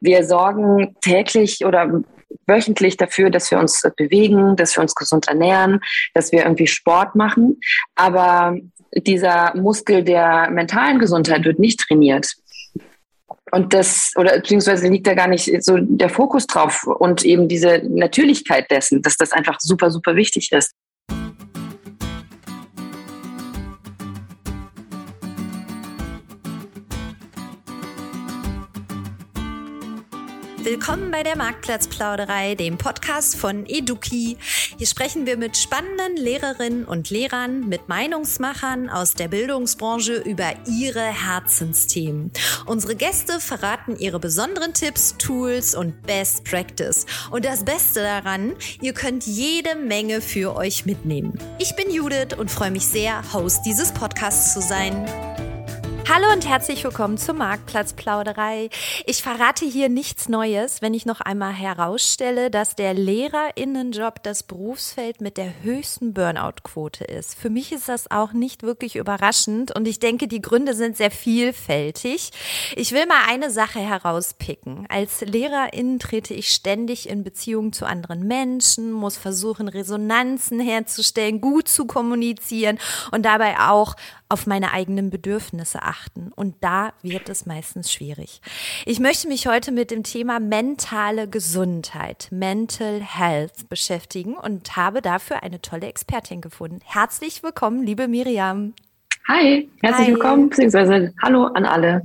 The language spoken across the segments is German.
Wir sorgen täglich oder wöchentlich dafür, dass wir uns bewegen, dass wir uns gesund ernähren, dass wir irgendwie Sport machen. Aber dieser Muskel der mentalen Gesundheit wird nicht trainiert. Und das, oder beziehungsweise liegt da gar nicht so der Fokus drauf und eben diese Natürlichkeit dessen, dass das einfach super, super wichtig ist. Willkommen bei der Marktplatzplauderei, dem Podcast von Eduki. Hier sprechen wir mit spannenden Lehrerinnen und Lehrern, mit Meinungsmachern aus der Bildungsbranche über ihre Herzensthemen. Unsere Gäste verraten ihre besonderen Tipps, Tools und Best Practice. Und das Beste daran, ihr könnt jede Menge für euch mitnehmen. Ich bin Judith und freue mich sehr, Host dieses Podcasts zu sein. Hallo und herzlich willkommen zur Marktplatzplauderei. Ich verrate hier nichts Neues, wenn ich noch einmal herausstelle, dass der Lehrerinnenjob das Berufsfeld mit der höchsten Burnout-Quote ist. Für mich ist das auch nicht wirklich überraschend und ich denke, die Gründe sind sehr vielfältig. Ich will mal eine Sache herauspicken. Als Lehrerin trete ich ständig in Beziehung zu anderen Menschen, muss versuchen, Resonanzen herzustellen, gut zu kommunizieren und dabei auch auf meine eigenen Bedürfnisse achten. Und da wird es meistens schwierig. Ich möchte mich heute mit dem Thema mentale Gesundheit, Mental Health beschäftigen und habe dafür eine tolle Expertin gefunden. Herzlich willkommen, liebe Miriam. Hi, herzlich Hi. willkommen, beziehungsweise hallo an alle.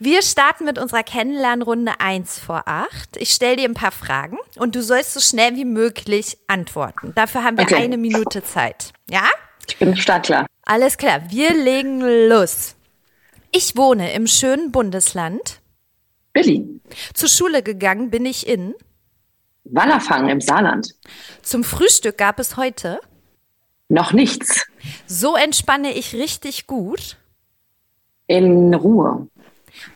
Wir starten mit unserer Kennenlernrunde 1 vor 8. Ich stelle dir ein paar Fragen und du sollst so schnell wie möglich antworten. Dafür haben wir okay. eine Minute Zeit. Ja? Ich bin startklar. Alles klar, wir legen los. Ich wohne im schönen Bundesland. Berlin. Zur Schule gegangen bin ich in Wallerfangen im Saarland. Zum Frühstück gab es heute noch nichts. So entspanne ich richtig gut. In Ruhe.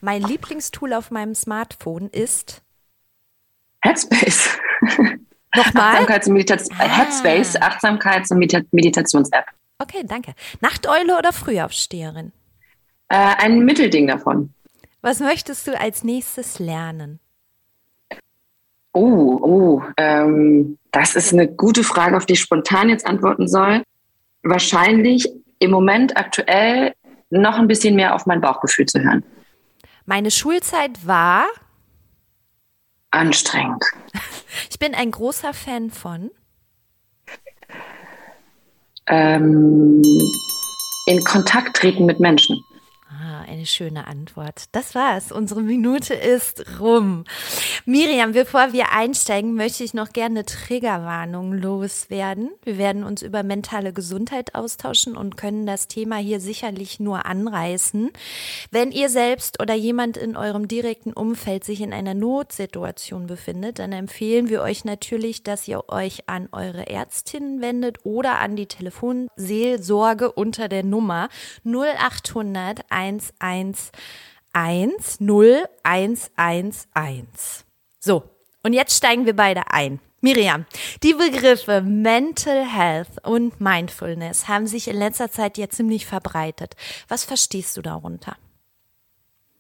Mein Lieblingstool auf meinem Smartphone ist Headspace. Nochmal? Achtsamkeits- und Medita- ah. Headspace, Achtsamkeits- und Meditations-App. Okay, danke. Nachteule oder Frühaufsteherin? Äh, ein Mittelding davon. Was möchtest du als nächstes lernen? Oh, oh, ähm, das ist eine gute Frage, auf die ich spontan jetzt antworten soll. Wahrscheinlich im Moment aktuell noch ein bisschen mehr auf mein Bauchgefühl zu hören. Meine Schulzeit war anstrengend. Ich bin ein großer Fan von ähm, in Kontakt treten mit Menschen. Ah, eine schöne Antwort. Das war's. Unsere Minute ist rum. Miriam, bevor wir einsteigen, möchte ich noch gerne eine Triggerwarnung loswerden. Wir werden uns über mentale Gesundheit austauschen und können das Thema hier sicherlich nur anreißen. Wenn ihr selbst oder jemand in eurem direkten Umfeld sich in einer Notsituation befindet, dann empfehlen wir euch natürlich, dass ihr euch an eure Ärztinnen wendet oder an die Telefonseelsorge unter der Nummer 0800 111 0111. So, und jetzt steigen wir beide ein. Miriam, die Begriffe Mental Health und Mindfulness haben sich in letzter Zeit ja ziemlich verbreitet. Was verstehst du darunter?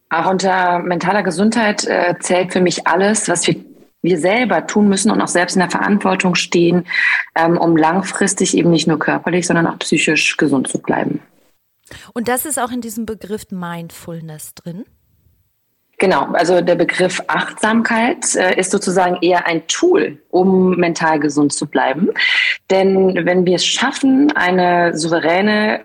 Auch unter mentaler Gesundheit äh, zählt für mich alles, was wir, wir selber tun müssen und auch selbst in der Verantwortung stehen, ähm, um langfristig eben nicht nur körperlich, sondern auch psychisch gesund zu bleiben. Und das ist auch in diesem Begriff Mindfulness drin? Genau, also der Begriff Achtsamkeit äh, ist sozusagen eher ein Tool, um mental gesund zu bleiben. Denn wenn wir es schaffen, eine souveräne,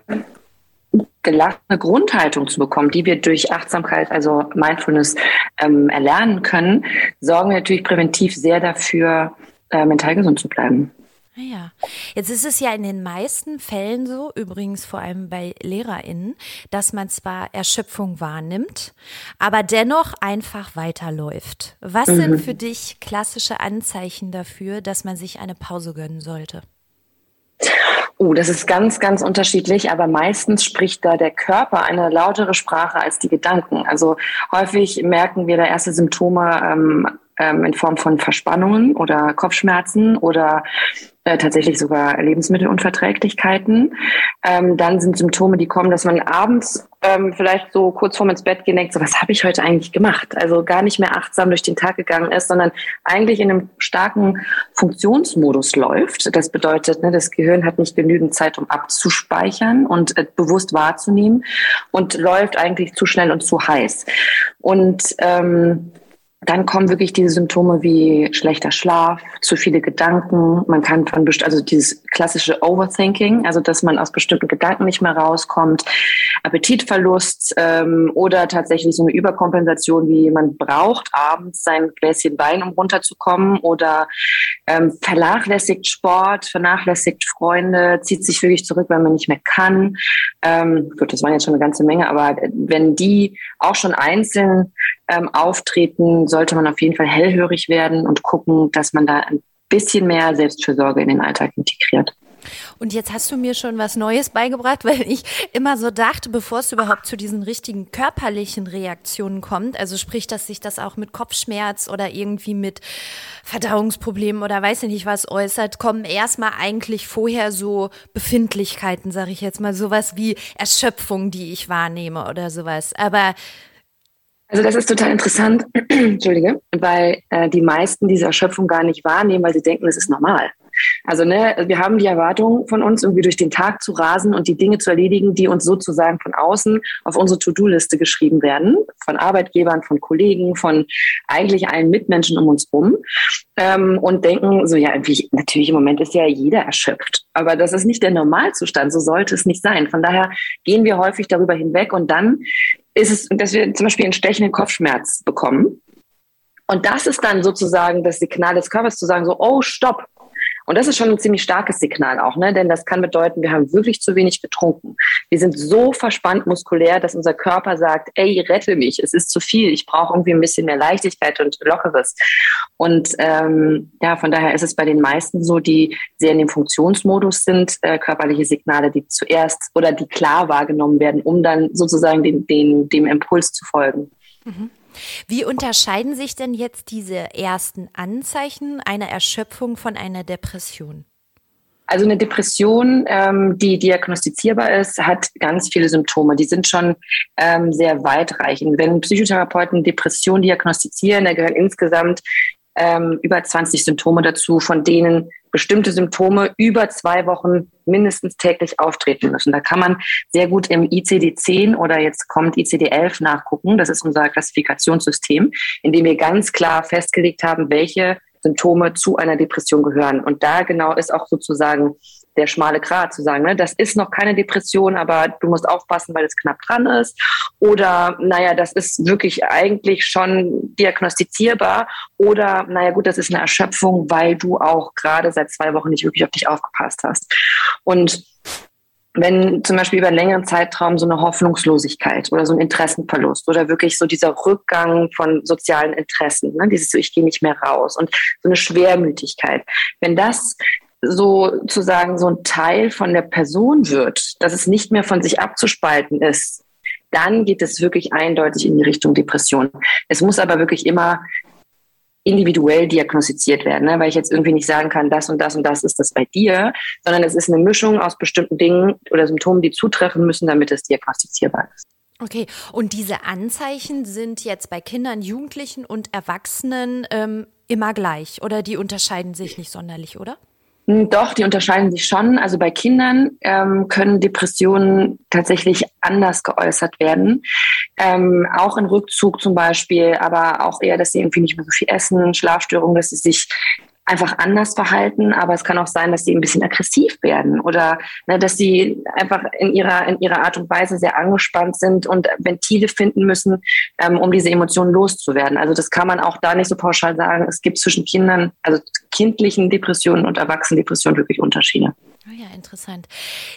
gelassene Grundhaltung zu bekommen, die wir durch Achtsamkeit, also Mindfulness, ähm, erlernen können, sorgen wir natürlich präventiv sehr dafür, äh, mental gesund zu bleiben. Ja, jetzt ist es ja in den meisten Fällen so, übrigens vor allem bei LehrerInnen, dass man zwar Erschöpfung wahrnimmt, aber dennoch einfach weiterläuft. Was mhm. sind für dich klassische Anzeichen dafür, dass man sich eine Pause gönnen sollte? Oh, das ist ganz, ganz unterschiedlich, aber meistens spricht da der Körper eine lautere Sprache als die Gedanken. Also häufig merken wir da erste Symptome ähm, ähm, in Form von Verspannungen oder Kopfschmerzen oder äh, tatsächlich sogar Lebensmittelunverträglichkeiten. Ähm, dann sind Symptome, die kommen, dass man abends ähm, vielleicht so kurz vorm ins Bett gehen denkt, so was habe ich heute eigentlich gemacht? Also gar nicht mehr achtsam durch den Tag gegangen ist, sondern eigentlich in einem starken Funktionsmodus läuft. Das bedeutet, ne, das Gehirn hat nicht genügend Zeit, um abzuspeichern und äh, bewusst wahrzunehmen und läuft eigentlich zu schnell und zu heiß. Und ähm, dann kommen wirklich diese Symptome wie schlechter Schlaf, zu viele Gedanken. Man kann von also dieses klassische Overthinking, also dass man aus bestimmten Gedanken nicht mehr rauskommt, Appetitverlust ähm, oder tatsächlich so eine Überkompensation, wie man braucht abends sein Gläschen Wein, um runterzukommen oder ähm, vernachlässigt Sport, vernachlässigt Freunde, zieht sich wirklich zurück, weil man nicht mehr kann. Ähm, gut, das waren jetzt schon eine ganze Menge, aber wenn die auch schon einzeln ähm, auftreten, sollte man auf jeden Fall hellhörig werden und gucken, dass man da ein bisschen mehr Selbstfürsorge in den Alltag integriert. Und jetzt hast du mir schon was Neues beigebracht, weil ich immer so dachte, bevor es überhaupt zu diesen richtigen körperlichen Reaktionen kommt, also sprich, dass sich das auch mit Kopfschmerz oder irgendwie mit Verdauungsproblemen oder weiß ich nicht was äußert, kommen erstmal eigentlich vorher so Befindlichkeiten, sage ich jetzt mal, sowas wie Erschöpfung, die ich wahrnehme oder sowas. Aber also das ist total interessant, Entschuldige, weil äh, die meisten diese Erschöpfung gar nicht wahrnehmen, weil sie denken, es ist normal. Also ne, wir haben die Erwartung von uns, irgendwie durch den Tag zu rasen und die Dinge zu erledigen, die uns sozusagen von außen auf unsere To-Do-Liste geschrieben werden, von Arbeitgebern, von Kollegen, von eigentlich allen Mitmenschen um uns rum ähm, und denken so, ja, natürlich im Moment ist ja jeder erschöpft, aber das ist nicht der Normalzustand, so sollte es nicht sein. Von daher gehen wir häufig darüber hinweg und dann ist es, dass wir zum Beispiel einen stechenden Kopfschmerz bekommen. Und das ist dann sozusagen das Signal des Körpers zu sagen, so, oh, stopp, und das ist schon ein ziemlich starkes Signal auch, ne? denn das kann bedeuten, wir haben wirklich zu wenig getrunken. Wir sind so verspannt muskulär, dass unser Körper sagt, ey, rette mich, es ist zu viel, ich brauche irgendwie ein bisschen mehr Leichtigkeit und Lockeres. Und ähm, ja, von daher ist es bei den meisten so, die sehr in dem Funktionsmodus sind, äh, körperliche Signale, die zuerst oder die klar wahrgenommen werden, um dann sozusagen den, den, dem Impuls zu folgen. Mhm. Wie unterscheiden sich denn jetzt diese ersten Anzeichen einer Erschöpfung von einer Depression? Also eine Depression, ähm, die diagnostizierbar ist, hat ganz viele Symptome. Die sind schon ähm, sehr weitreichend. Wenn Psychotherapeuten Depression diagnostizieren, da gehören insgesamt ähm, über 20 Symptome dazu, von denen bestimmte Symptome über zwei Wochen mindestens täglich auftreten müssen. Da kann man sehr gut im ICD-10 oder jetzt kommt ICD-11 nachgucken. Das ist unser Klassifikationssystem, in dem wir ganz klar festgelegt haben, welche Symptome zu einer Depression gehören. Und da genau ist auch sozusagen der schmale Grat zu sagen, ne, das ist noch keine Depression, aber du musst aufpassen, weil es knapp dran ist. Oder, naja, das ist wirklich eigentlich schon diagnostizierbar. Oder, naja, gut, das ist eine Erschöpfung, weil du auch gerade seit zwei Wochen nicht wirklich auf dich aufgepasst hast. Und wenn zum Beispiel über einen längeren Zeitraum so eine Hoffnungslosigkeit oder so ein Interessenverlust oder wirklich so dieser Rückgang von sozialen Interessen, ne, dieses so, ich gehe nicht mehr raus und so eine Schwermütigkeit, wenn das sozusagen so ein Teil von der Person wird, dass es nicht mehr von sich abzuspalten ist, dann geht es wirklich eindeutig in die Richtung Depression. Es muss aber wirklich immer individuell diagnostiziert werden, ne? weil ich jetzt irgendwie nicht sagen kann, das und das und das ist das bei dir, sondern es ist eine Mischung aus bestimmten Dingen oder Symptomen, die zutreffen müssen, damit es diagnostizierbar ist. Okay, und diese Anzeichen sind jetzt bei Kindern, Jugendlichen und Erwachsenen ähm, immer gleich oder die unterscheiden sich nicht sonderlich, oder? Hm, doch, die unterscheiden sich schon. Also bei Kindern ähm, können Depressionen tatsächlich anders geäußert werden. Ähm, auch in Rückzug zum Beispiel, aber auch eher, dass sie irgendwie nicht mehr so viel essen, Schlafstörungen, dass sie sich einfach anders verhalten, aber es kann auch sein, dass sie ein bisschen aggressiv werden oder ne, dass sie einfach in ihrer, in ihrer Art und Weise sehr angespannt sind und Ventile finden müssen, ähm, um diese Emotionen loszuwerden. Also das kann man auch da nicht so pauschal sagen. Es gibt zwischen Kindern, also kindlichen Depressionen und Erwachsenendepressionen wirklich Unterschiede. Oh ja, interessant.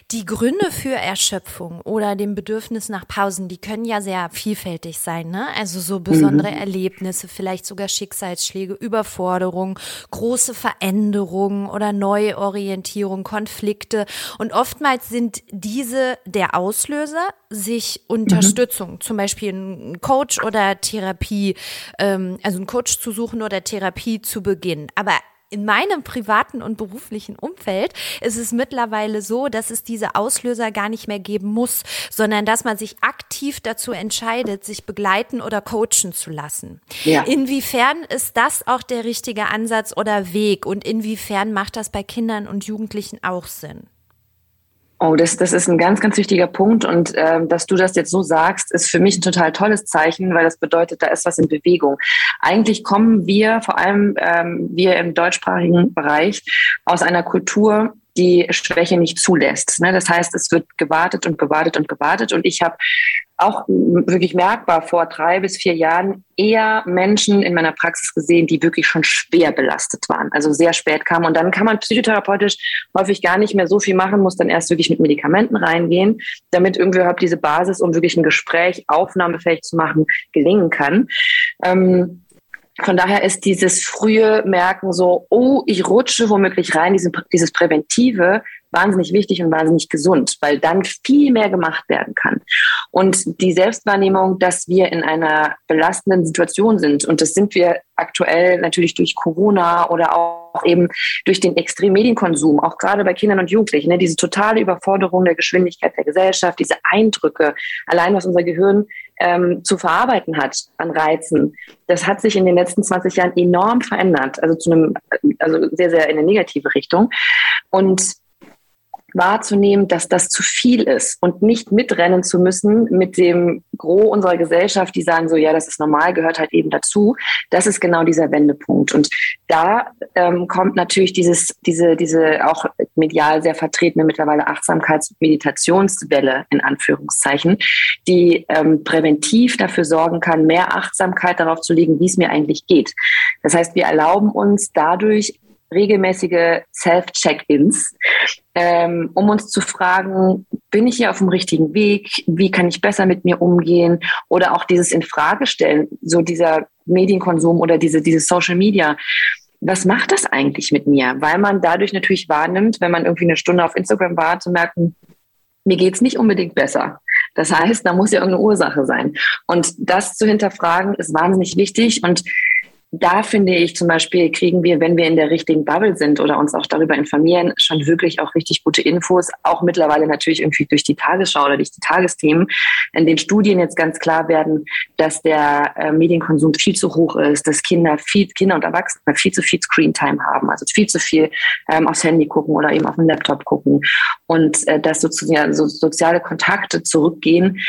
Die Gründe für Erschöpfung oder dem Bedürfnis nach Pausen, die können ja sehr vielfältig sein. Ne? Also so besondere mhm. Erlebnisse, vielleicht sogar Schicksalsschläge, Überforderung, große Veränderungen oder Neuorientierung, Konflikte. Und oftmals sind diese der Auslöser, sich Unterstützung, mhm. zum Beispiel einen Coach oder Therapie, ähm, also einen Coach zu suchen oder Therapie zu beginnen. Aber in meinem privaten und beruflichen Umfeld ist es mittlerweile so, dass es diese Auslöser gar nicht mehr geben muss, sondern dass man sich aktiv dazu entscheidet, sich begleiten oder coachen zu lassen. Ja. Inwiefern ist das auch der richtige Ansatz oder Weg und inwiefern macht das bei Kindern und Jugendlichen auch Sinn? Oh, das, das ist ein ganz, ganz wichtiger Punkt. Und ähm, dass du das jetzt so sagst, ist für mich ein total tolles Zeichen, weil das bedeutet, da ist was in Bewegung. Eigentlich kommen wir, vor allem ähm, wir im deutschsprachigen Bereich, aus einer Kultur, die Schwäche nicht zulässt. Ne? Das heißt, es wird gewartet und gewartet und gewartet. Und ich habe auch wirklich merkbar vor drei bis vier Jahren eher Menschen in meiner Praxis gesehen, die wirklich schon schwer belastet waren, also sehr spät kamen. Und dann kann man psychotherapeutisch häufig gar nicht mehr so viel machen, muss dann erst wirklich mit Medikamenten reingehen, damit irgendwie überhaupt diese Basis, um wirklich ein Gespräch aufnahmefähig zu machen, gelingen kann. Ähm, von daher ist dieses frühe Merken so, oh, ich rutsche womöglich rein, diese, dieses Präventive, wahnsinnig wichtig und wahnsinnig gesund, weil dann viel mehr gemacht werden kann. Und die Selbstwahrnehmung, dass wir in einer belastenden Situation sind, und das sind wir aktuell natürlich durch Corona oder auch eben durch den extremen Medienkonsum, auch gerade bei Kindern und Jugendlichen, ne, diese totale Überforderung der Geschwindigkeit der Gesellschaft, diese Eindrücke, allein was unser Gehirn ähm, zu verarbeiten hat an Reizen, das hat sich in den letzten 20 Jahren enorm verändert, also zu einem, also sehr, sehr in eine negative Richtung. Und wahrzunehmen, dass das zu viel ist und nicht mitrennen zu müssen mit dem Gros unserer Gesellschaft, die sagen so, ja, das ist normal, gehört halt eben dazu. Das ist genau dieser Wendepunkt. Und da ähm, kommt natürlich dieses, diese, diese auch medial sehr vertretene mittlerweile Achtsamkeits- und Meditationswelle in Anführungszeichen, die ähm, präventiv dafür sorgen kann, mehr Achtsamkeit darauf zu legen, wie es mir eigentlich geht. Das heißt, wir erlauben uns dadurch regelmäßige Self-Check-ins, ähm, um uns zu fragen, bin ich hier auf dem richtigen Weg? Wie kann ich besser mit mir umgehen? Oder auch dieses Infragestellen, so dieser Medienkonsum oder diese, diese Social Media. Was macht das eigentlich mit mir? Weil man dadurch natürlich wahrnimmt, wenn man irgendwie eine Stunde auf Instagram war, zu merken, mir geht's nicht unbedingt besser. Das heißt, da muss ja irgendeine Ursache sein. Und das zu hinterfragen ist wahnsinnig wichtig. Und da finde ich zum Beispiel, kriegen wir, wenn wir in der richtigen Bubble sind oder uns auch darüber informieren, schon wirklich auch richtig gute Infos. Auch mittlerweile natürlich irgendwie durch die Tagesschau oder durch die Tagesthemen, in den Studien jetzt ganz klar werden, dass der äh, Medienkonsum viel zu hoch ist, dass Kinder viel, Kinder und Erwachsene viel zu viel Screentime haben, also viel zu viel ähm, aufs Handy gucken oder eben auf den Laptop gucken und äh, dass sozusagen so soziale Kontakte zurückgehen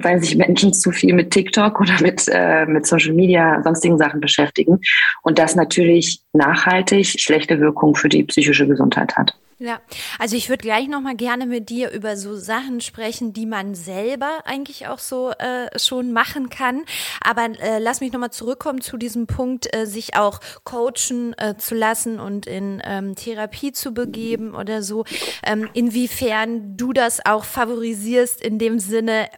weil sich Menschen zu viel mit TikTok oder mit, äh, mit Social Media, sonstigen Sachen beschäftigen und das natürlich nachhaltig schlechte Wirkung für die psychische Gesundheit hat. Ja, also ich würde gleich noch mal gerne mit dir über so Sachen sprechen, die man selber eigentlich auch so äh, schon machen kann. Aber äh, lass mich noch mal zurückkommen zu diesem Punkt, äh, sich auch coachen äh, zu lassen und in ähm, Therapie zu begeben oder so. Ähm, inwiefern du das auch favorisierst in dem Sinne,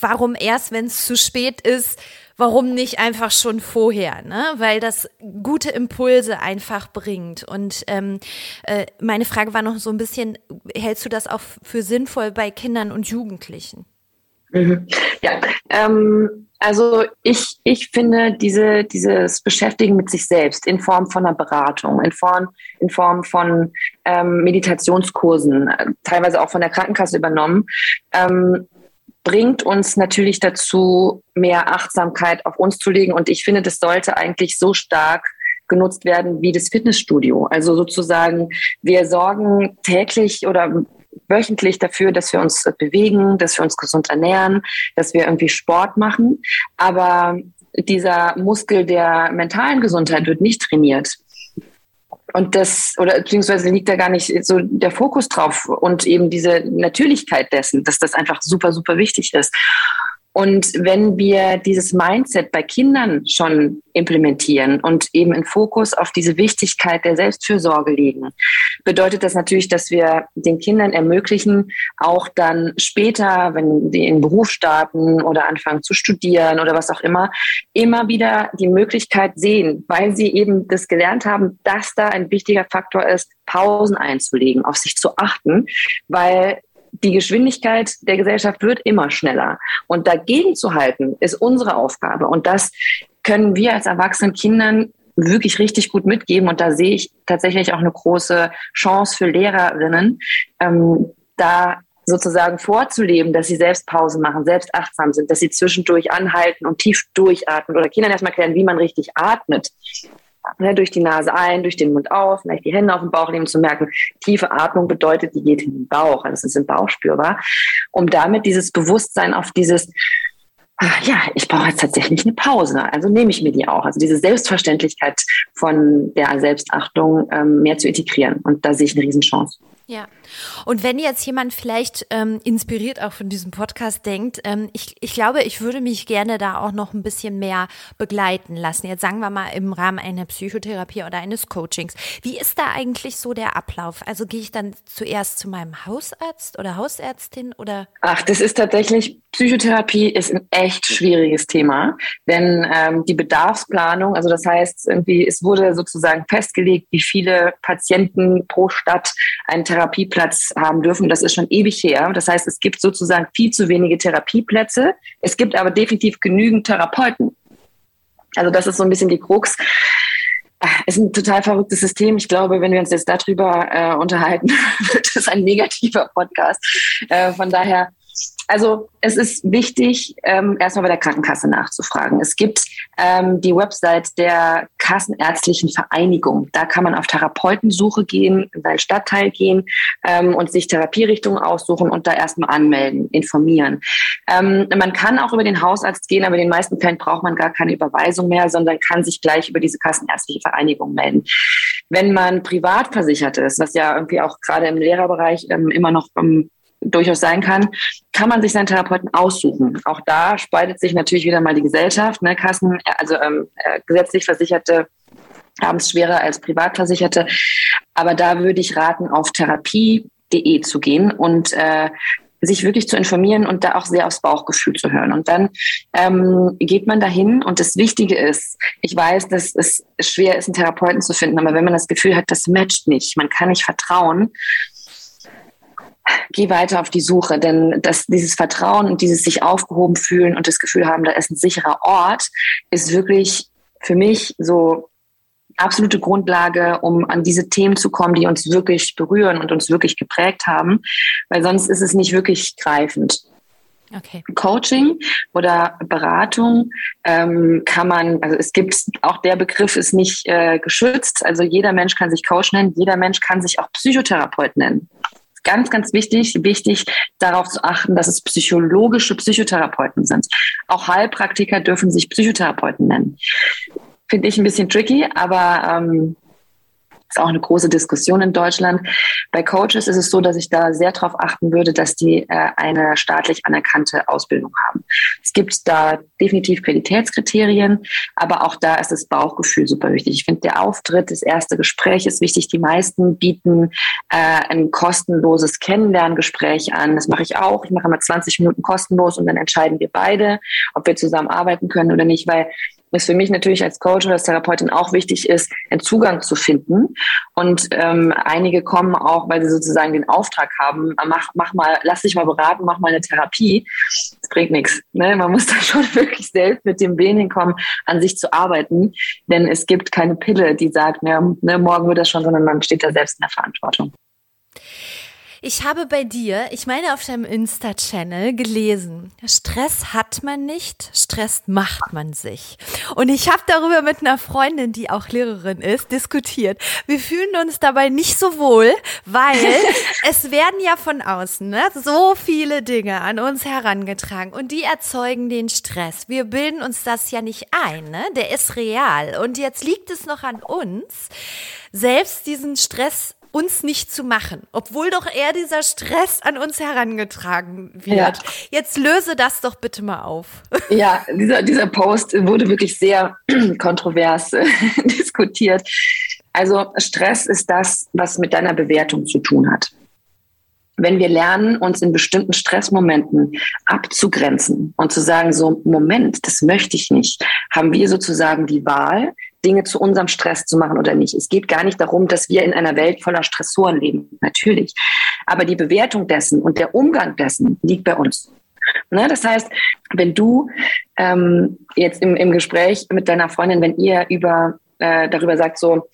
warum erst, wenn es zu spät ist, warum nicht einfach schon vorher, ne? Weil das gute Impulse einfach bringt. Und ähm, äh, meine Frage war noch so ein bisschen, hältst du das auch für sinnvoll bei Kindern und Jugendlichen? Ja, ähm, also ich, ich finde diese, dieses Beschäftigen mit sich selbst in Form von einer Beratung, in Form, in Form von ähm, Meditationskursen, äh, teilweise auch von der Krankenkasse übernommen, ähm, bringt uns natürlich dazu, mehr Achtsamkeit auf uns zu legen. Und ich finde, das sollte eigentlich so stark genutzt werden wie das Fitnessstudio. Also sozusagen, wir sorgen täglich oder wöchentlich dafür, dass wir uns bewegen, dass wir uns gesund ernähren, dass wir irgendwie Sport machen. Aber dieser Muskel der mentalen Gesundheit wird nicht trainiert. Und das, oder beziehungsweise liegt da gar nicht so der Fokus drauf und eben diese Natürlichkeit dessen, dass das einfach super, super wichtig ist. Und wenn wir dieses Mindset bei Kindern schon implementieren und eben einen Fokus auf diese Wichtigkeit der Selbstfürsorge legen, bedeutet das natürlich, dass wir den Kindern ermöglichen, auch dann später, wenn sie in Beruf starten oder anfangen zu studieren oder was auch immer, immer wieder die Möglichkeit sehen, weil sie eben das gelernt haben, dass da ein wichtiger Faktor ist, Pausen einzulegen, auf sich zu achten, weil die Geschwindigkeit der Gesellschaft wird immer schneller. Und dagegen zu halten, ist unsere Aufgabe. Und das können wir als erwachsenen Kindern wirklich richtig gut mitgeben. Und da sehe ich tatsächlich auch eine große Chance für Lehrerinnen, ähm, da sozusagen vorzuleben, dass sie selbst Pause machen, selbst achtsam sind, dass sie zwischendurch anhalten und tief durchatmen oder Kindern erstmal erklären, wie man richtig atmet. Ja, durch die Nase ein, durch den Mund auf, vielleicht die Hände auf den Bauch nehmen, zu merken, tiefe Atmung bedeutet, die geht in den Bauch, also es ist im Bauch spürbar, um damit dieses Bewusstsein auf dieses, ah, ja, ich brauche jetzt tatsächlich eine Pause, also nehme ich mir die auch. Also diese Selbstverständlichkeit von der Selbstachtung ähm, mehr zu integrieren. Und da sehe ich eine Riesenchance. Ja. Und wenn jetzt jemand vielleicht ähm, inspiriert auch von diesem Podcast denkt, ähm, ich, ich glaube, ich würde mich gerne da auch noch ein bisschen mehr begleiten lassen. Jetzt sagen wir mal im Rahmen einer Psychotherapie oder eines Coachings. Wie ist da eigentlich so der Ablauf? Also gehe ich dann zuerst zu meinem Hausarzt oder Hausärztin oder? Ach, das ist tatsächlich, Psychotherapie ist ein echt schwieriges Thema, denn ähm, die Bedarfsplanung, also das heißt, irgendwie, es wurde sozusagen festgelegt, wie viele Patienten pro Stadt einen Therapieplatz haben dürfen. Das ist schon ewig her. Das heißt, es gibt sozusagen viel zu wenige Therapieplätze. Es gibt aber definitiv genügend Therapeuten. Also das ist so ein bisschen die Krux. Ah, es ist ein total verrücktes System. Ich glaube, wenn wir uns jetzt darüber äh, unterhalten, wird es ein negativer Podcast. Äh, von daher also es ist wichtig, ähm, erstmal bei der Krankenkasse nachzufragen. Es gibt ähm, die Website der Kassenärztlichen Vereinigung. Da kann man auf Therapeutensuche gehen, in seinen Stadtteil gehen ähm, und sich Therapierichtungen aussuchen und da erstmal anmelden, informieren. Ähm, man kann auch über den Hausarzt gehen, aber in den meisten Fällen braucht man gar keine Überweisung mehr, sondern kann sich gleich über diese Kassenärztliche Vereinigung melden. Wenn man privat versichert ist, was ja irgendwie auch gerade im Lehrerbereich ähm, immer noch ähm, durchaus sein kann, kann man sich seinen Therapeuten aussuchen. Auch da spaltet sich natürlich wieder mal die Gesellschaft. Ne? Kassen, also ähm, äh, gesetzlich Versicherte haben es schwerer als Privatversicherte. Aber da würde ich raten, auf therapie.de zu gehen und äh, sich wirklich zu informieren und da auch sehr aufs Bauchgefühl zu hören. Und dann ähm, geht man dahin und das Wichtige ist, ich weiß, dass es schwer ist, einen Therapeuten zu finden, aber wenn man das Gefühl hat, das matcht nicht, man kann nicht vertrauen, geh weiter auf die Suche, denn das, dieses Vertrauen und dieses sich aufgehoben fühlen und das Gefühl haben, da ist ein sicherer Ort, ist wirklich für mich so absolute Grundlage, um an diese Themen zu kommen, die uns wirklich berühren und uns wirklich geprägt haben, weil sonst ist es nicht wirklich greifend. Okay. Coaching oder Beratung ähm, kann man, also es gibt auch der Begriff ist nicht äh, geschützt. Also jeder Mensch kann sich Coach nennen, jeder Mensch kann sich auch Psychotherapeut nennen ganz, ganz wichtig, wichtig darauf zu achten, dass es psychologische Psychotherapeuten sind. Auch Heilpraktiker dürfen sich Psychotherapeuten nennen. Finde ich ein bisschen tricky, aber ähm, ist auch eine große Diskussion in Deutschland. Bei Coaches ist es so, dass ich da sehr darauf achten würde, dass die äh, eine staatlich anerkannte Ausbildung haben. Es gibt da definitiv Qualitätskriterien, aber auch da ist das Bauchgefühl super wichtig. Ich finde, der Auftritt, das erste Gespräch ist wichtig. Die meisten bieten äh, ein kostenloses Kennenlerngespräch an. Das mache ich auch. Ich mache immer 20 Minuten kostenlos und dann entscheiden wir beide, ob wir zusammen arbeiten können oder nicht, weil es für mich natürlich als Coach oder als Therapeutin auch wichtig ist, einen Zugang zu finden. Und ähm, einige kommen auch, weil sie sozusagen den Auftrag haben, mach, mach mal, lass dich mal beraten, mach mal eine Therapie. Das bringt nichts. Ne? Man muss da schon wirklich selbst mit dem Willen hinkommen, an sich zu arbeiten. Denn es gibt keine Pille, die sagt, ne, ne, morgen wird das schon, sondern man steht da selbst in der Verantwortung. Ich habe bei dir, ich meine auf deinem Insta-Channel gelesen, Stress hat man nicht, Stress macht man sich. Und ich habe darüber mit einer Freundin, die auch Lehrerin ist, diskutiert. Wir fühlen uns dabei nicht so wohl, weil es werden ja von außen ne, so viele Dinge an uns herangetragen und die erzeugen den Stress. Wir bilden uns das ja nicht ein, ne? der ist real. Und jetzt liegt es noch an uns, selbst diesen Stress uns nicht zu machen, obwohl doch eher dieser Stress an uns herangetragen wird. Ja. Jetzt löse das doch bitte mal auf. Ja, dieser, dieser Post wurde wirklich sehr kontrovers äh, diskutiert. Also Stress ist das, was mit deiner Bewertung zu tun hat. Wenn wir lernen, uns in bestimmten Stressmomenten abzugrenzen und zu sagen, so, Moment, das möchte ich nicht, haben wir sozusagen die Wahl, Dinge zu unserem Stress zu machen oder nicht. Es geht gar nicht darum, dass wir in einer Welt voller Stressoren leben, natürlich. Aber die Bewertung dessen und der Umgang dessen liegt bei uns. Ne? Das heißt, wenn du ähm, jetzt im, im Gespräch mit deiner Freundin, wenn ihr über äh, darüber sagt, so,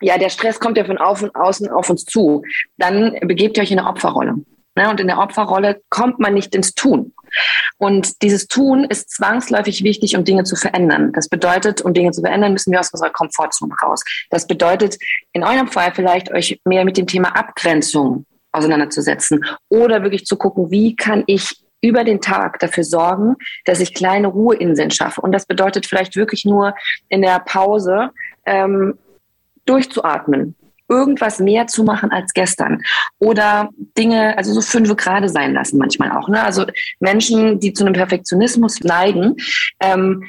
ja, der Stress kommt ja von außen, auf uns zu, dann begebt ihr euch in eine Opferrolle. Ne? Und in der Opferrolle kommt man nicht ins Tun. Und dieses Tun ist zwangsläufig wichtig, um Dinge zu verändern. Das bedeutet, um Dinge zu verändern, müssen wir aus unserer Komfortzone raus. Das bedeutet, in eurem Fall vielleicht euch mehr mit dem Thema Abgrenzung auseinanderzusetzen oder wirklich zu gucken, wie kann ich über den Tag dafür sorgen, dass ich kleine Ruheinseln schaffe. Und das bedeutet vielleicht wirklich nur in der Pause ähm, durchzuatmen, irgendwas mehr zu machen als gestern oder Dinge, also so fünf gerade sein lassen manchmal auch. Ne? Also Menschen, die zu einem Perfektionismus neigen, ähm,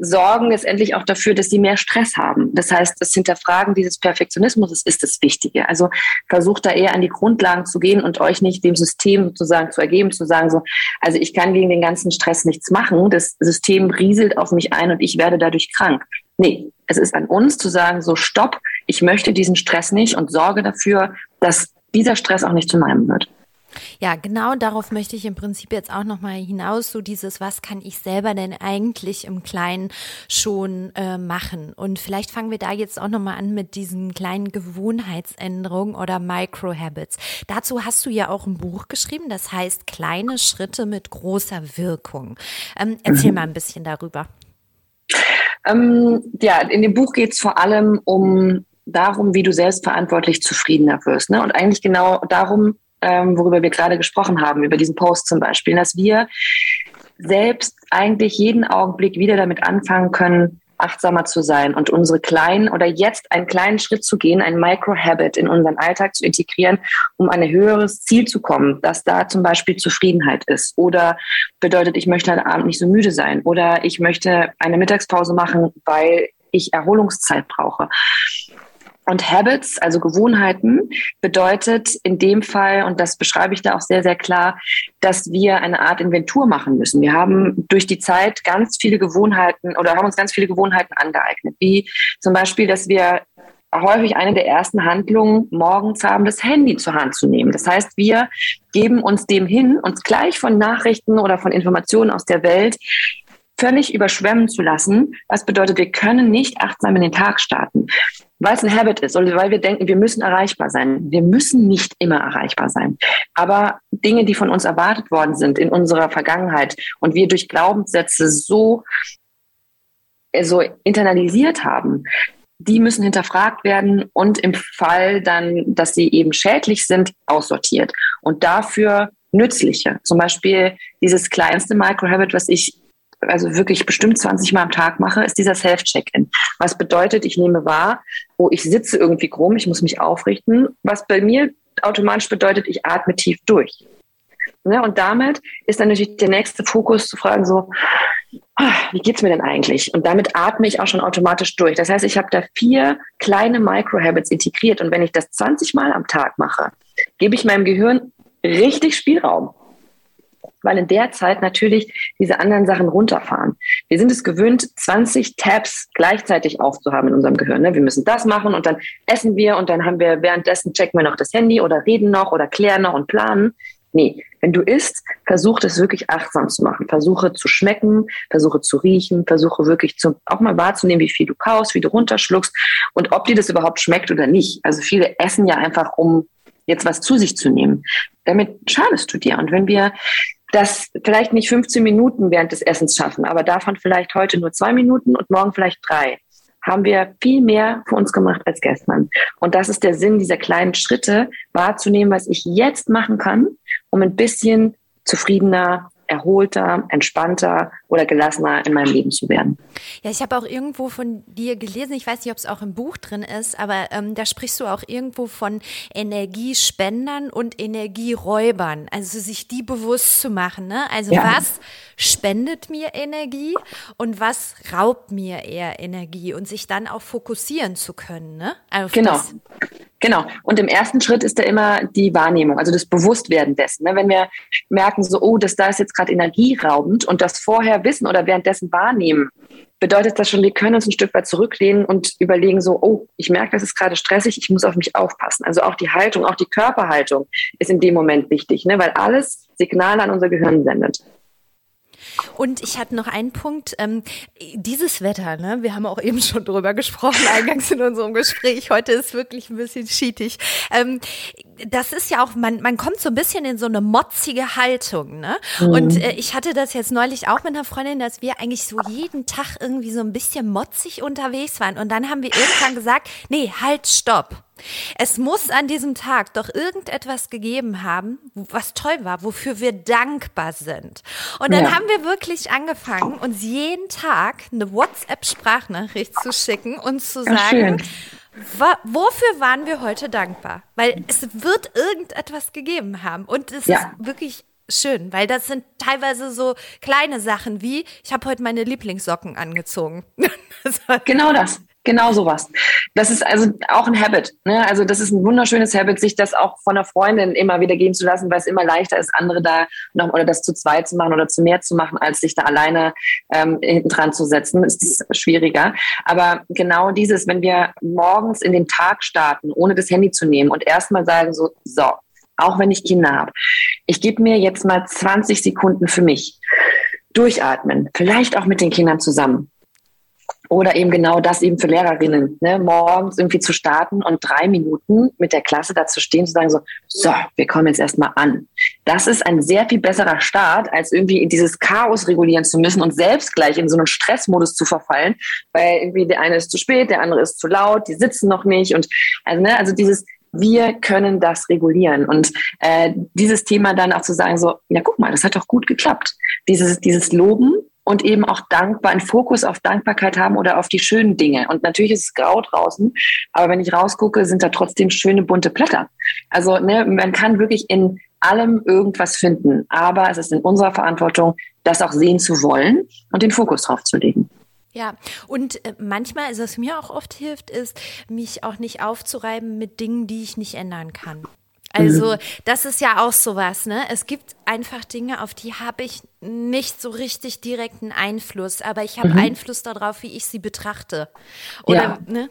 sorgen letztendlich auch dafür, dass sie mehr Stress haben. Das heißt, das Hinterfragen dieses Perfektionismus ist das Wichtige. Also versucht da eher an die Grundlagen zu gehen und euch nicht dem System sozusagen zu ergeben, zu sagen so, also ich kann gegen den ganzen Stress nichts machen, das System rieselt auf mich ein und ich werde dadurch krank. Nee, es ist an uns zu sagen, so stopp, ich möchte diesen Stress nicht und sorge dafür, dass dieser Stress auch nicht zu meinem wird. Ja, genau darauf möchte ich im Prinzip jetzt auch nochmal hinaus, so dieses, was kann ich selber denn eigentlich im Kleinen schon äh, machen? Und vielleicht fangen wir da jetzt auch nochmal an mit diesen kleinen Gewohnheitsänderungen oder Microhabits. Dazu hast du ja auch ein Buch geschrieben, das heißt Kleine Schritte mit großer Wirkung. Ähm, erzähl mhm. mal ein bisschen darüber. Ähm, ja, in dem Buch geht es vor allem um darum, wie du selbstverantwortlich zufriedener wirst. Ne? Und eigentlich genau darum, ähm, worüber wir gerade gesprochen haben, über diesen Post zum Beispiel, dass wir selbst eigentlich jeden Augenblick wieder damit anfangen können, achtsamer zu sein und unsere kleinen oder jetzt einen kleinen Schritt zu gehen, ein Micro-Habit in unseren Alltag zu integrieren, um an ein höheres Ziel zu kommen, dass da zum Beispiel Zufriedenheit ist oder bedeutet, ich möchte heute Abend nicht so müde sein oder ich möchte eine Mittagspause machen, weil ich Erholungszeit brauche. Und Habits, also Gewohnheiten, bedeutet in dem Fall, und das beschreibe ich da auch sehr, sehr klar, dass wir eine Art Inventur machen müssen. Wir haben durch die Zeit ganz viele Gewohnheiten oder haben uns ganz viele Gewohnheiten angeeignet, wie zum Beispiel, dass wir häufig eine der ersten Handlungen morgens haben, das Handy zur Hand zu nehmen. Das heißt, wir geben uns dem hin, uns gleich von Nachrichten oder von Informationen aus der Welt völlig überschwemmen zu lassen. Was bedeutet, wir können nicht achtsam in den Tag starten, weil es ein Habit ist oder weil wir denken, wir müssen erreichbar sein. Wir müssen nicht immer erreichbar sein. Aber Dinge, die von uns erwartet worden sind in unserer Vergangenheit und wir durch Glaubenssätze so, so internalisiert haben, die müssen hinterfragt werden und im Fall dann, dass sie eben schädlich sind, aussortiert. Und dafür nützliche. Zum Beispiel dieses kleinste Microhabit, was ich also wirklich bestimmt 20 Mal am Tag mache, ist dieser Self-Check-In. Was bedeutet, ich nehme wahr, wo ich sitze irgendwie krumm, ich muss mich aufrichten, was bei mir automatisch bedeutet, ich atme tief durch. Ja, und damit ist dann natürlich der nächste Fokus zu fragen, so, wie geht's mir denn eigentlich? Und damit atme ich auch schon automatisch durch. Das heißt, ich habe da vier kleine Micro-Habits integriert. Und wenn ich das 20 Mal am Tag mache, gebe ich meinem Gehirn richtig Spielraum weil in der Zeit natürlich diese anderen Sachen runterfahren. Wir sind es gewöhnt, 20 Tabs gleichzeitig aufzuhaben in unserem Gehirn. Ne? Wir müssen das machen und dann essen wir und dann haben wir währenddessen checken wir noch das Handy oder reden noch oder klären noch und planen. Nee, wenn du isst, versuch das wirklich achtsam zu machen. Versuche zu schmecken, versuche zu riechen, versuche wirklich zu, auch mal wahrzunehmen, wie viel du kaust, wie du runterschluckst und ob dir das überhaupt schmeckt oder nicht. Also viele essen ja einfach, um jetzt was zu sich zu nehmen. Damit schadest du dir. Und wenn wir das vielleicht nicht 15 Minuten während des Essens schaffen, aber davon vielleicht heute nur zwei Minuten und morgen vielleicht drei, haben wir viel mehr für uns gemacht als gestern. Und das ist der Sinn dieser kleinen Schritte, wahrzunehmen, was ich jetzt machen kann, um ein bisschen zufriedener, erholter, entspannter oder gelassener in meinem Leben zu werden. Ja, ich habe auch irgendwo von dir gelesen, ich weiß nicht, ob es auch im Buch drin ist, aber ähm, da sprichst du auch irgendwo von Energiespendern und Energieräubern, also sich die bewusst zu machen. Ne? Also ja. was spendet mir Energie und was raubt mir eher Energie und sich dann auch fokussieren zu können. Ne? genau. Das. Genau. Und im ersten Schritt ist da immer die Wahrnehmung, also das Bewusstwerden dessen. Ne? Wenn wir merken, so, oh, das da ist jetzt gerade energieraubend und das vorher wissen oder währenddessen wahrnehmen, bedeutet das schon, wir können uns ein Stück weit zurücklehnen und überlegen, so, oh, ich merke, das ist gerade stressig, ich muss auf mich aufpassen. Also auch die Haltung, auch die Körperhaltung ist in dem Moment wichtig, ne? weil alles Signale an unser Gehirn sendet. Und ich hatte noch einen Punkt, ähm, dieses Wetter, ne, wir haben auch eben schon drüber gesprochen, eingangs in unserem Gespräch, heute ist wirklich ein bisschen schietig. Ähm, das ist ja auch, man, man kommt so ein bisschen in so eine motzige Haltung, ne? Mhm. Und äh, ich hatte das jetzt neulich auch mit einer Freundin, dass wir eigentlich so jeden Tag irgendwie so ein bisschen motzig unterwegs waren. Und dann haben wir irgendwann gesagt, nee, halt, stopp. Es muss an diesem Tag doch irgendetwas gegeben haben, was toll war, wofür wir dankbar sind. Und dann ja. haben wir wirklich angefangen, uns jeden Tag eine WhatsApp-Sprachnachricht zu schicken und zu sagen, Wa wofür waren wir heute dankbar? Weil es wird irgendetwas gegeben haben. Und es ja. ist wirklich schön, weil das sind teilweise so kleine Sachen wie, ich habe heute meine Lieblingssocken angezogen. genau das. Genau sowas. Das ist also auch ein Habit. Ne? Also das ist ein wunderschönes Habit, sich das auch von einer Freundin immer wieder gehen zu lassen, weil es immer leichter ist, andere da noch oder das zu zweit zu machen oder zu mehr zu machen, als sich da alleine ähm, hinten dran zu setzen. Ist das schwieriger. Aber genau dieses, wenn wir morgens in den Tag starten, ohne das Handy zu nehmen und erstmal sagen so, so, auch wenn ich Kinder habe, ich gebe mir jetzt mal 20 Sekunden für mich. Durchatmen, vielleicht auch mit den Kindern zusammen oder eben genau das eben für Lehrerinnen, ne, morgens irgendwie zu starten und drei Minuten mit der Klasse dazu stehen, zu sagen so, so, wir kommen jetzt erstmal an. Das ist ein sehr viel besserer Start, als irgendwie in dieses Chaos regulieren zu müssen und selbst gleich in so einen Stressmodus zu verfallen, weil irgendwie der eine ist zu spät, der andere ist zu laut, die sitzen noch nicht und also, ne, also dieses wir können das regulieren. Und äh, dieses Thema dann auch zu sagen, so, ja, guck mal, das hat doch gut geklappt. Dieses, dieses Loben und eben auch dankbar, einen Fokus auf Dankbarkeit haben oder auf die schönen Dinge. Und natürlich ist es grau draußen, aber wenn ich rausgucke, sind da trotzdem schöne bunte Blätter. Also ne, man kann wirklich in allem irgendwas finden, aber es ist in unserer Verantwortung, das auch sehen zu wollen und den Fokus drauf zu legen. Ja, und äh, manchmal, also was mir auch oft hilft, ist, mich auch nicht aufzureiben mit Dingen, die ich nicht ändern kann. Also mhm. das ist ja auch sowas, ne? Es gibt einfach Dinge, auf die habe ich nicht so richtig direkten Einfluss, aber ich habe mhm. Einfluss darauf, wie ich sie betrachte. Oder, ja. ne?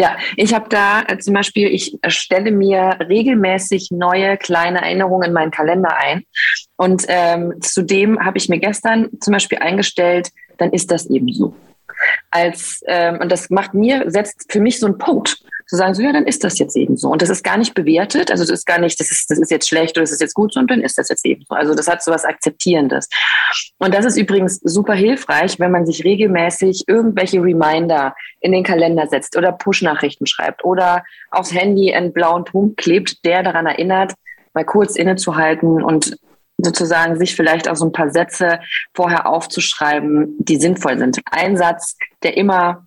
Ja, ich habe da äh, zum Beispiel, ich stelle mir regelmäßig neue kleine Erinnerungen in meinen Kalender ein. Und ähm, zudem habe ich mir gestern zum Beispiel eingestellt, dann ist das eben so. Als, ähm, und das macht mir, setzt für mich so einen Punkt zu sagen, so ja, dann ist das jetzt eben so. Und das ist gar nicht bewertet, also das ist gar nicht, das ist, das ist jetzt schlecht oder das ist jetzt gut, sondern dann ist das jetzt eben so. Also das hat so was Akzeptierendes. Und das ist übrigens super hilfreich, wenn man sich regelmäßig irgendwelche Reminder in den Kalender setzt oder Push-Nachrichten schreibt oder aufs Handy einen blauen Punkt klebt, der daran erinnert, mal kurz innezuhalten und sozusagen sich vielleicht auch so ein paar Sätze vorher aufzuschreiben, die sinnvoll sind. Ein Satz, der immer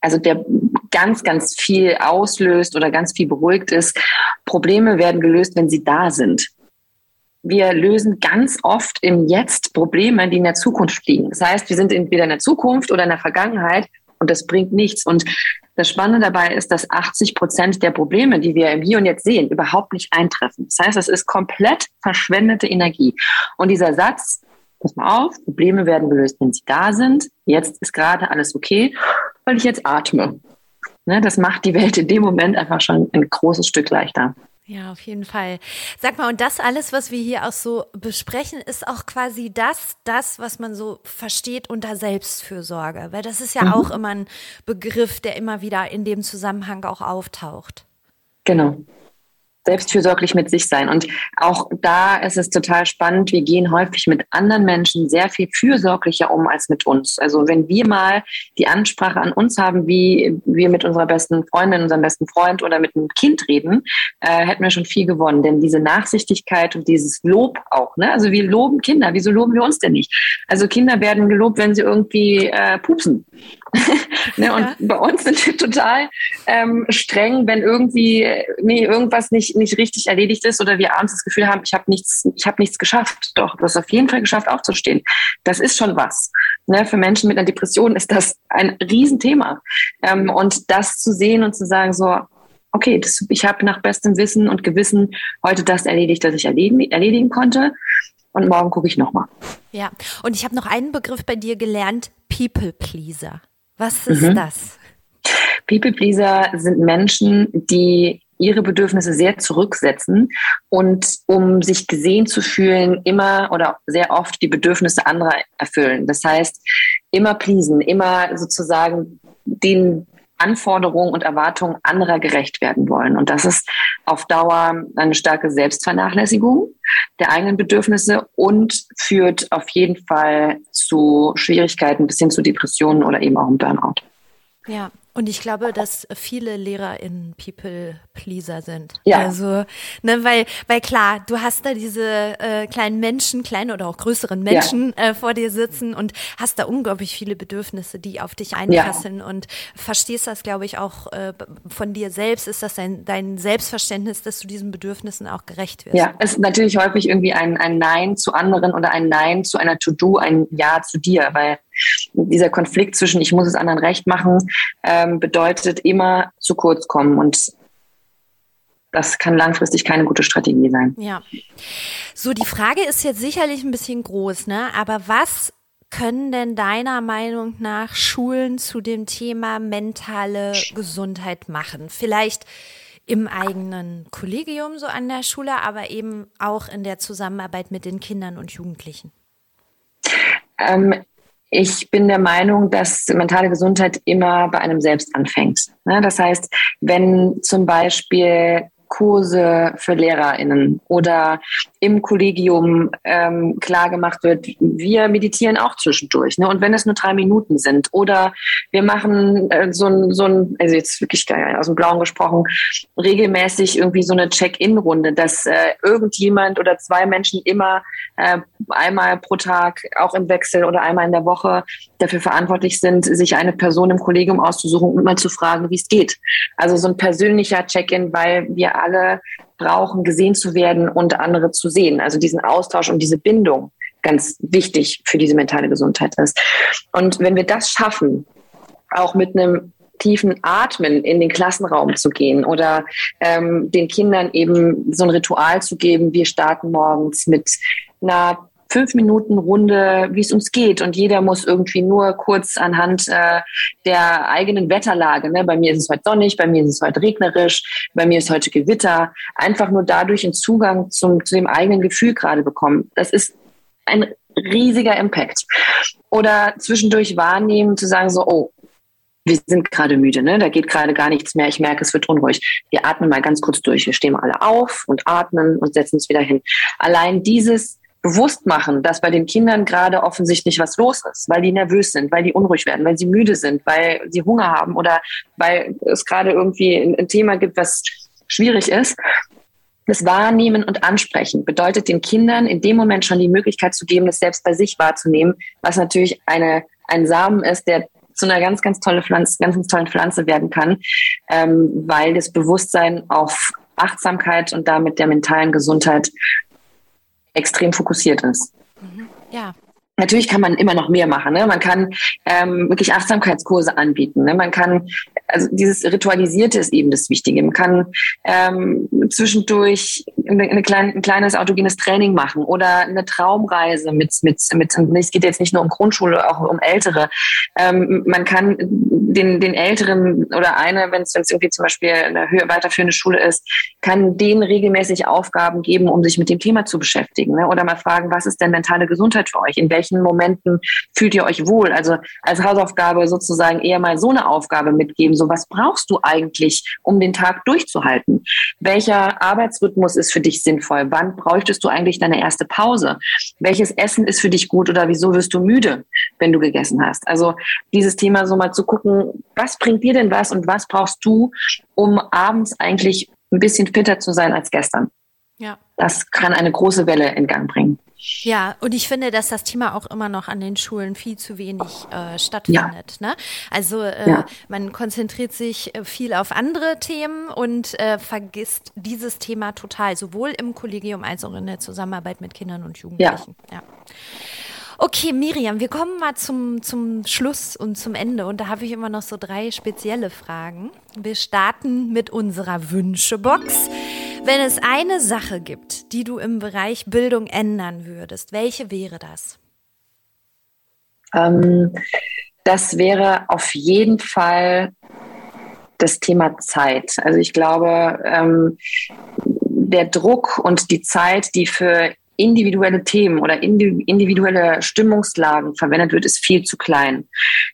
also der ganz, ganz viel auslöst oder ganz viel beruhigt ist. Probleme werden gelöst, wenn sie da sind. Wir lösen ganz oft im Jetzt Probleme, die in der Zukunft liegen. Das heißt, wir sind entweder in der Zukunft oder in der Vergangenheit und das bringt nichts. Und das Spannende dabei ist, dass 80 Prozent der Probleme, die wir im Hier und Jetzt sehen, überhaupt nicht eintreffen. Das heißt, es ist komplett verschwendete Energie. Und dieser Satz, pass mal auf, Probleme werden gelöst, wenn sie da sind. Jetzt ist gerade alles okay, weil ich jetzt atme. Ne, das macht die Welt in dem Moment einfach schon ein großes Stück leichter. Ja, auf jeden Fall. Sag mal, und das alles, was wir hier auch so besprechen, ist auch quasi das, das, was man so versteht unter Selbstfürsorge. Weil das ist ja mhm. auch immer ein Begriff, der immer wieder in dem Zusammenhang auch auftaucht. Genau selbstfürsorglich mit sich sein. Und auch da ist es total spannend. Wir gehen häufig mit anderen Menschen sehr viel fürsorglicher um als mit uns. Also wenn wir mal die Ansprache an uns haben, wie wir mit unserer besten Freundin, unserem besten Freund oder mit einem Kind reden, äh, hätten wir schon viel gewonnen. Denn diese Nachsichtigkeit und dieses Lob auch, ne? Also wir loben Kinder. Wieso loben wir uns denn nicht? Also Kinder werden gelobt, wenn sie irgendwie äh, pupsen. ne? Und ja. bei uns sind wir total ähm, streng, wenn irgendwie nee, irgendwas nicht, nicht richtig erledigt ist oder wir abends das Gefühl haben, ich habe nichts, ich habe nichts geschafft. Doch, du hast auf jeden Fall geschafft, aufzustehen. Das ist schon was. Ne? Für Menschen mit einer Depression ist das ein Riesenthema. Ähm, und das zu sehen und zu sagen, so, okay, das, ich habe nach bestem Wissen und Gewissen heute das erledigt, das ich erledigen, erledigen konnte. Und morgen gucke ich nochmal. Ja, und ich habe noch einen Begriff bei dir gelernt, People Pleaser. Was ist mhm. das? People Pleaser sind Menschen, die ihre Bedürfnisse sehr zurücksetzen und um sich gesehen zu fühlen, immer oder sehr oft die Bedürfnisse anderer erfüllen. Das heißt, immer pleasen, immer sozusagen den Anforderungen und Erwartungen anderer gerecht werden wollen. Und das ist auf Dauer eine starke Selbstvernachlässigung der eigenen Bedürfnisse und führt auf jeden Fall zu Schwierigkeiten bis hin zu Depressionen oder eben auch im Burnout. Ja, und ich glaube, dass viele LehrerInnen People-Pleaser sind. Ja. Also, ne, weil, weil klar, du hast da diese äh, kleinen Menschen, kleinen oder auch größeren Menschen ja. äh, vor dir sitzen und hast da unglaublich viele Bedürfnisse, die auf dich einprasseln ja. und verstehst das, glaube ich, auch äh, von dir selbst. Ist das dein, dein Selbstverständnis, dass du diesen Bedürfnissen auch gerecht wirst? Ja, es ist natürlich häufig irgendwie ein, ein Nein zu anderen oder ein Nein zu einer To-Do, ein Ja zu dir, weil dieser Konflikt zwischen ich muss es anderen recht machen, ähm, bedeutet immer zu kurz kommen und das kann langfristig keine gute Strategie sein. Ja. So, die Frage ist jetzt sicherlich ein bisschen groß, ne? Aber was können denn deiner Meinung nach Schulen zu dem Thema mentale Gesundheit machen? Vielleicht im eigenen Kollegium so an der Schule, aber eben auch in der Zusammenarbeit mit den Kindern und Jugendlichen? Ähm, ich bin der Meinung, dass mentale Gesundheit immer bei einem selbst anfängt. Ne? Das heißt, wenn zum Beispiel Kurse für LehrerInnen oder im Kollegium ähm, klar gemacht wird, wir meditieren auch zwischendurch. Ne? Und wenn es nur drei Minuten sind oder wir machen äh, so ein, so ein, also jetzt wirklich aus dem Blauen gesprochen, regelmäßig irgendwie so eine Check-in-Runde, dass äh, irgendjemand oder zwei Menschen immer äh, einmal pro Tag, auch im Wechsel oder einmal in der Woche dafür verantwortlich sind, sich eine Person im Kollegium auszusuchen und mal zu fragen, wie es geht. Also so ein persönlicher Check-in, weil wir alle brauchen, gesehen zu werden und andere zu sehen. Also diesen Austausch und diese Bindung ganz wichtig für diese mentale Gesundheit ist. Und wenn wir das schaffen, auch mit einem tiefen Atmen in den Klassenraum zu gehen oder ähm, den Kindern eben so ein Ritual zu geben, wir starten morgens mit einer fünf Minuten Runde, wie es uns geht. Und jeder muss irgendwie nur kurz anhand äh, der eigenen Wetterlage, ne? bei mir ist es heute sonnig, bei mir ist es heute regnerisch, bei mir ist heute Gewitter, einfach nur dadurch einen Zugang zum, zu dem eigenen Gefühl gerade bekommen. Das ist ein riesiger Impact. Oder zwischendurch wahrnehmen, zu sagen so, oh, wir sind gerade müde, ne? da geht gerade gar nichts mehr, ich merke, es wird unruhig. Wir atmen mal ganz kurz durch, wir stehen mal alle auf und atmen und setzen uns wieder hin. Allein dieses bewusst machen, dass bei den Kindern gerade offensichtlich was los ist, weil die nervös sind, weil die unruhig werden, weil sie müde sind, weil sie Hunger haben oder weil es gerade irgendwie ein, Thema gibt, was schwierig ist. Das Wahrnehmen und Ansprechen bedeutet den Kindern in dem Moment schon die Möglichkeit zu geben, das selbst bei sich wahrzunehmen, was natürlich eine, ein Samen ist, der zu einer ganz, ganz tolle Pflanze, ganz, ganz tollen Pflanze werden kann, ähm, weil das Bewusstsein auf Achtsamkeit und damit der mentalen Gesundheit extrem fokussiert ist. Mhm. Ja. Natürlich kann man immer noch mehr machen. Ne? Man kann ähm, wirklich Achtsamkeitskurse anbieten. Ne? Man kann, also dieses Ritualisierte ist eben das Wichtige. Man kann ähm, zwischendurch eine, klein, ein kleines autogenes Training machen oder eine Traumreise mit, mit, mit, es geht jetzt nicht nur um Grundschule, auch um Ältere. Ähm, man kann den, den Älteren oder eine, wenn es irgendwie zum Beispiel eine höher, weiterführende Schule ist, kann denen regelmäßig Aufgaben geben, um sich mit dem Thema zu beschäftigen. Ne? Oder mal fragen, was ist denn mentale Gesundheit für euch? In welchen Momenten fühlt ihr euch wohl? Also als Hausaufgabe sozusagen eher mal so eine Aufgabe mitgeben. So, was brauchst du eigentlich, um den Tag durchzuhalten? Welcher Arbeitsrhythmus ist für dich sinnvoll? Wann bräuchtest du eigentlich deine erste Pause? Welches Essen ist für dich gut oder wieso wirst du müde, wenn du gegessen hast? Also dieses Thema so mal zu gucken, was bringt dir denn was und was brauchst du, um abends eigentlich ein bisschen fitter zu sein als gestern? Ja. Das kann eine große Welle in Gang bringen. Ja, und ich finde, dass das Thema auch immer noch an den Schulen viel zu wenig äh, stattfindet. Ja. Ne? Also äh, ja. man konzentriert sich äh, viel auf andere Themen und äh, vergisst dieses Thema total, sowohl im Kollegium als auch in der Zusammenarbeit mit Kindern und Jugendlichen. Ja. ja. Okay, Miriam, wir kommen mal zum, zum Schluss und zum Ende. Und da habe ich immer noch so drei spezielle Fragen. Wir starten mit unserer Wünschebox. Wenn es eine Sache gibt, die du im Bereich Bildung ändern würdest, welche wäre das? Ähm, das wäre auf jeden Fall das Thema Zeit. Also ich glaube, ähm, der Druck und die Zeit, die für individuelle Themen oder individuelle Stimmungslagen verwendet wird, ist viel zu klein.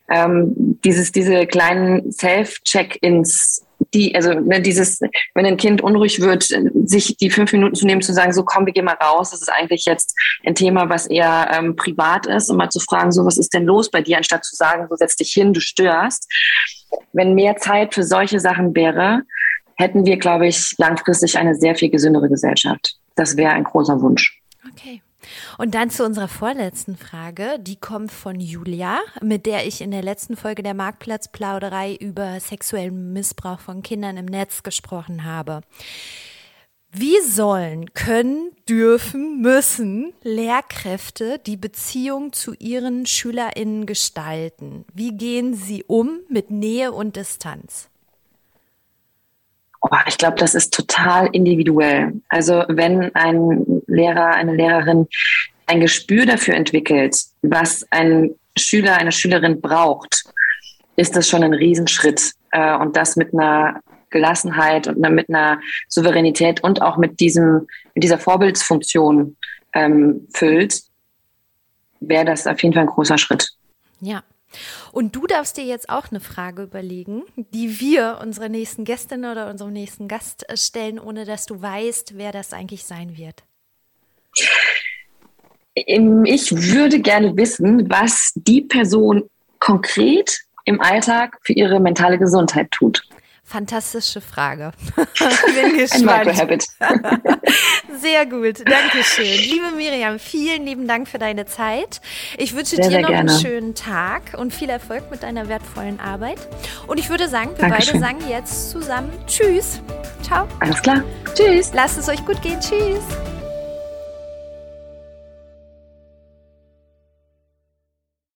Ähm, dieses, diese kleinen Self-Check-ins, die, also ne, dieses, wenn ein Kind unruhig wird, sich die fünf Minuten zu nehmen, zu sagen, so komm, wir gehen mal raus, das ist eigentlich jetzt ein Thema, was eher ähm, privat ist, und mal zu fragen, so was ist denn los bei dir, anstatt zu sagen, so setz dich hin, du störst. Wenn mehr Zeit für solche Sachen wäre, hätten wir, glaube ich, langfristig eine sehr viel gesündere Gesellschaft. Das wäre ein großer Wunsch. Okay. Und dann zu unserer vorletzten Frage. Die kommt von Julia, mit der ich in der letzten Folge der Marktplatzplauderei über sexuellen Missbrauch von Kindern im Netz gesprochen habe. Wie sollen, können, dürfen, müssen Lehrkräfte die Beziehung zu ihren SchülerInnen gestalten? Wie gehen sie um mit Nähe und Distanz? Oh, ich glaube, das ist total individuell. Also wenn ein Lehrer, eine Lehrerin ein Gespür dafür entwickelt, was ein Schüler, eine Schülerin braucht, ist das schon ein Riesenschritt. Äh, und das mit einer Gelassenheit und mit einer Souveränität und auch mit diesem, mit dieser Vorbildsfunktion ähm, füllt, wäre das auf jeden Fall ein großer Schritt. Ja, und du darfst dir jetzt auch eine Frage überlegen, die wir unserer nächsten Gästin oder unserem nächsten Gast äh, stellen, ohne dass du weißt, wer das eigentlich sein wird. Ich würde gerne wissen, was die Person konkret im Alltag für ihre mentale Gesundheit tut. Fantastische Frage. Bin gespannt. Ein Habit. Sehr gut, danke schön. Liebe Miriam, vielen lieben Dank für deine Zeit. Ich wünsche sehr, dir sehr noch gerne. einen schönen Tag und viel Erfolg mit deiner wertvollen Arbeit. Und ich würde sagen, wir Dankeschön. beide sagen jetzt zusammen Tschüss. Ciao. Alles klar. Tschüss. Lasst es euch gut gehen. Tschüss.